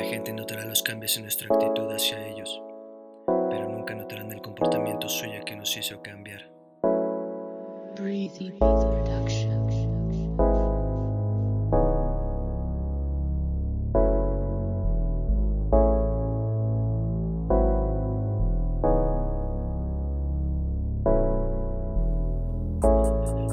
La gente notará los cambios en nuestra actitud hacia ellos, pero nunca notarán el comportamiento suyo que nos hizo cambiar. Production.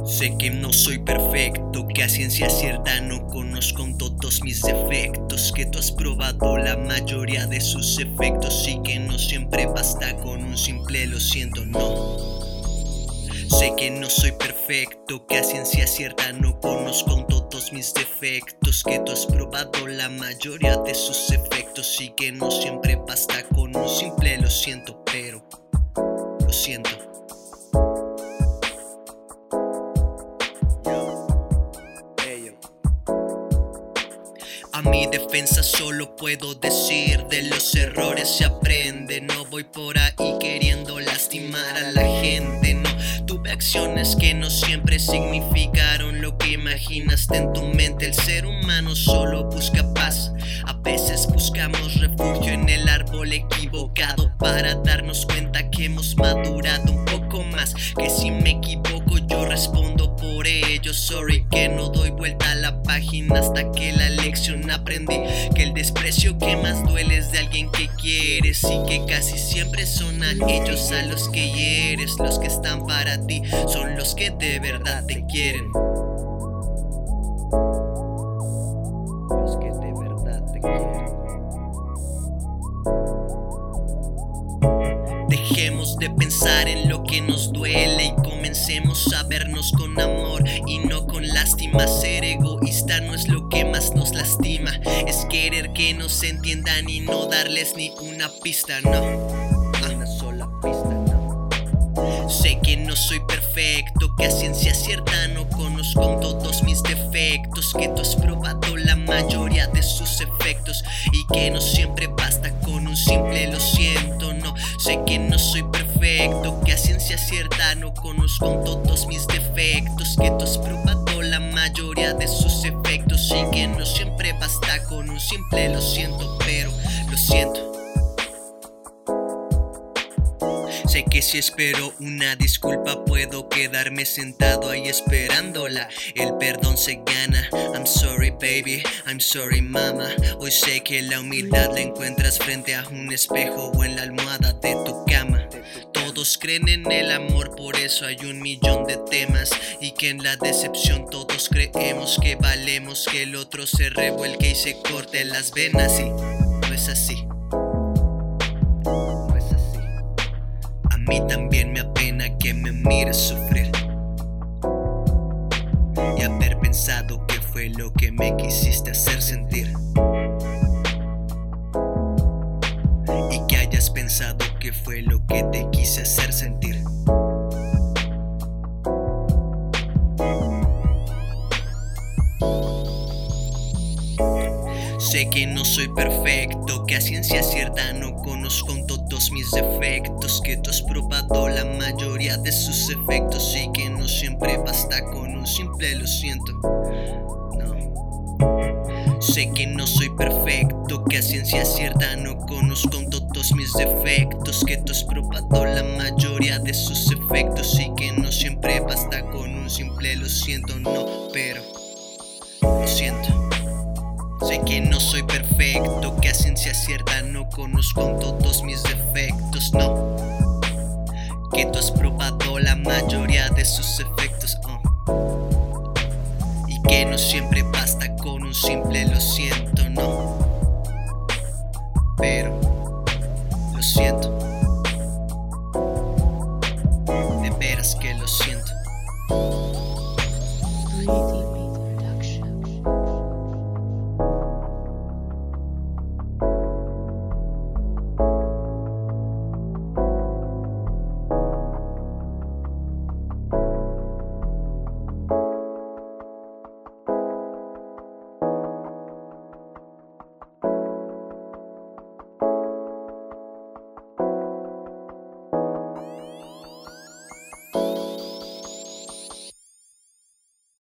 Sé que no soy perfecto, que a ciencia cierta no conozco todos mis defectos, que tú has probado la mayoría de sus efectos y que no siempre basta con un simple lo siento, no. Sé que no soy perfecto, que a ciencia cierta no conozco todos mis defectos, que tú has probado la mayoría de sus efectos y que no siempre basta con un simple lo siento, pero defensa solo puedo decir de los errores se aprende. No voy por ahí queriendo lastimar a la gente. No tuve acciones que no siempre significaron lo que imaginaste en tu mente. El ser humano solo busca paz. A veces buscamos refugio en el árbol equivocado para darnos cuenta que hemos madurado un poco más. Que si me equivoco yo respondo por ello. Sorry que no doy vuelta a la página hasta que la aprendí que el desprecio que más duele es de alguien que quieres y que casi siempre son a ellos a los que hieres, los que están para ti, son los que de verdad te quieren. Los que de verdad te quieren. Dejemos de pensar en lo que nos duele y comencemos a vernos con amor y no con lástima. Ser egoísta lastima, es querer que nos entiendan y no darles ni una pista, no. Una sola pista, no. Sé que no soy perfecto, que a ciencia cierta no conozco todos mis defectos, que tú has probado la mayoría de sus efectos y que no siempre basta con un simple lo siento, no. Sé que no soy perfecto, que a ciencia cierta no conozco todos mis defectos, que tú has probado la mayoría de sus efectos y que no basta con un simple lo siento, pero lo siento. Sé que si espero una disculpa puedo quedarme sentado ahí esperándola. El perdón se gana. I'm sorry baby, I'm sorry mama. Hoy sé que la humildad la encuentras frente a un espejo o en la almohada de tu cama. Todos creen en el amor, por eso hay un millón de temas. Y que en la decepción todos creemos que valemos, que el otro se revuelque y se corte las venas. Y no es así. mí también me apena que me mires sufrir y haber pensado que fue lo que me quisiste hacer sentir pensado que fue lo que te quise hacer sentir. Sé que no soy perfecto, que a ciencia cierta no conozco todos mis defectos, que tú has probado la mayoría de sus efectos y que no siempre basta con un simple lo siento. No. Sé que no soy perfecto, que a ciencia cierta no conozco todos mis defectos, que tú has probado la mayoría de sus efectos y que no siempre basta con un simple lo siento, no, pero lo siento. Sé que no soy perfecto, que a ciencia cierta no conozco todos mis defectos, no. Que tú has probado la mayoría de sus efectos, oh. Y que no siempre simple lo siento, no. Pero lo siento. De veras que lo siento.